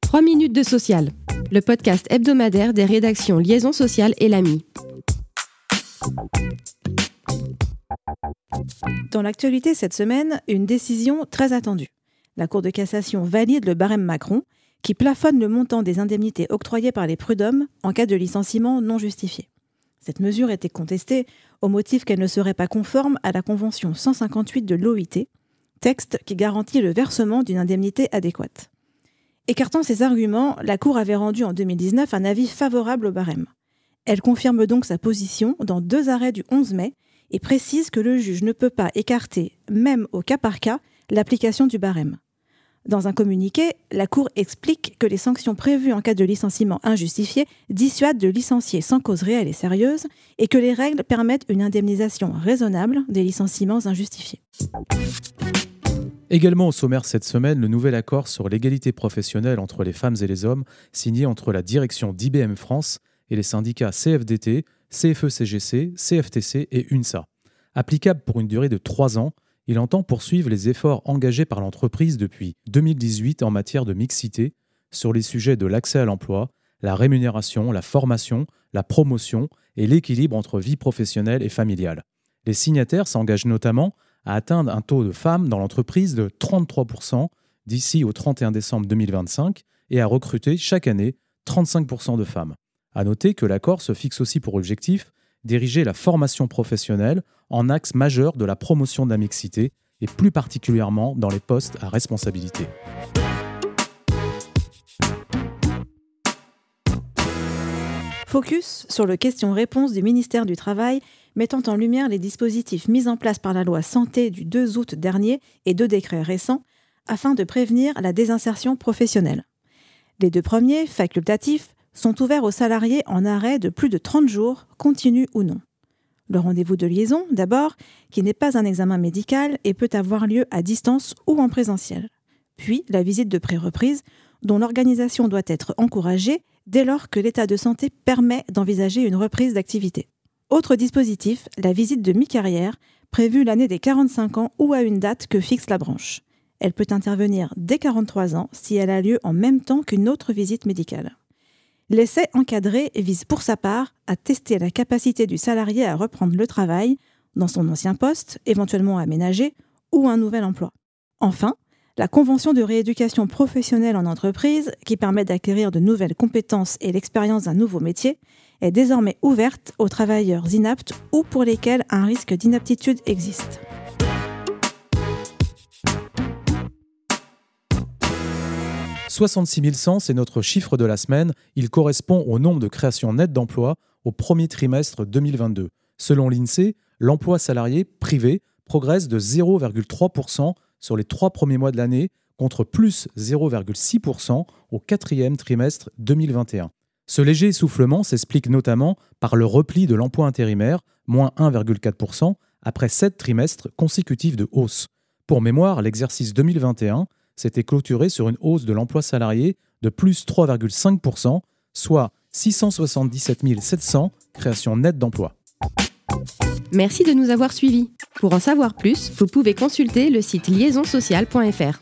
3 minutes de social, le podcast hebdomadaire des rédactions Liaison sociale et l'AMI. Dans l'actualité cette semaine, une décision très attendue. La Cour de cassation valide le barème Macron qui plafonne le montant des indemnités octroyées par les prud'hommes en cas de licenciement non justifié. Cette mesure était contestée au motif qu'elle ne serait pas conforme à la Convention 158 de l'OIT, texte qui garantit le versement d'une indemnité adéquate. Écartant ces arguments, la Cour avait rendu en 2019 un avis favorable au barème. Elle confirme donc sa position dans deux arrêts du 11 mai et précise que le juge ne peut pas écarter, même au cas par cas, l'application du barème. Dans un communiqué, la Cour explique que les sanctions prévues en cas de licenciement injustifié dissuadent de licencier sans cause réelle et sérieuse et que les règles permettent une indemnisation raisonnable des licenciements injustifiés. Également au sommaire cette semaine, le nouvel accord sur l'égalité professionnelle entre les femmes et les hommes signé entre la direction d'IBM France et les syndicats CFDT, CFE-CGC, CFTC et UNSA. Applicable pour une durée de trois ans, il entend poursuivre les efforts engagés par l'entreprise depuis 2018 en matière de mixité sur les sujets de l'accès à l'emploi, la rémunération, la formation, la promotion et l'équilibre entre vie professionnelle et familiale. Les signataires s'engagent notamment à atteindre un taux de femmes dans l'entreprise de 33% d'ici au 31 décembre 2025 et à recruter chaque année 35% de femmes. À noter que l'accord se fixe aussi pour objectif diriger la formation professionnelle en axe majeur de la promotion de la mixité et plus particulièrement dans les postes à responsabilité. Focus sur le question-réponse du ministère du Travail mettant en lumière les dispositifs mis en place par la loi Santé du 2 août dernier et deux décrets récents afin de prévenir la désinsertion professionnelle. Les deux premiers, facultatifs, sont ouverts aux salariés en arrêt de plus de 30 jours, continu ou non. Le rendez-vous de liaison, d'abord, qui n'est pas un examen médical et peut avoir lieu à distance ou en présentiel. Puis la visite de pré-reprise, dont l'organisation doit être encouragée dès lors que l'état de santé permet d'envisager une reprise d'activité. Autre dispositif, la visite de mi-carrière, prévue l'année des 45 ans ou à une date que fixe la branche. Elle peut intervenir dès 43 ans si elle a lieu en même temps qu'une autre visite médicale. L'essai encadré vise pour sa part à tester la capacité du salarié à reprendre le travail dans son ancien poste, éventuellement aménagé, ou un nouvel emploi. Enfin, la convention de rééducation professionnelle en entreprise, qui permet d'acquérir de nouvelles compétences et l'expérience d'un nouveau métier, est désormais ouverte aux travailleurs inaptes ou pour lesquels un risque d'inaptitude existe. 66 100, c'est notre chiffre de la semaine. Il correspond au nombre de créations nettes d'emplois au premier trimestre 2022. Selon l'INSEE, l'emploi salarié privé progresse de 0,3% sur les trois premiers mois de l'année contre plus 0,6% au quatrième trimestre 2021. Ce léger essoufflement s'explique notamment par le repli de l'emploi intérimaire, moins 1,4%, après sept trimestres consécutifs de hausse. Pour mémoire, l'exercice 2021 s'était clôturé sur une hausse de l'emploi salarié de plus 3,5%, soit 677 700 créations nettes d'emplois. Merci de nous avoir suivis. Pour en savoir plus, vous pouvez consulter le site liaisonsocial.fr.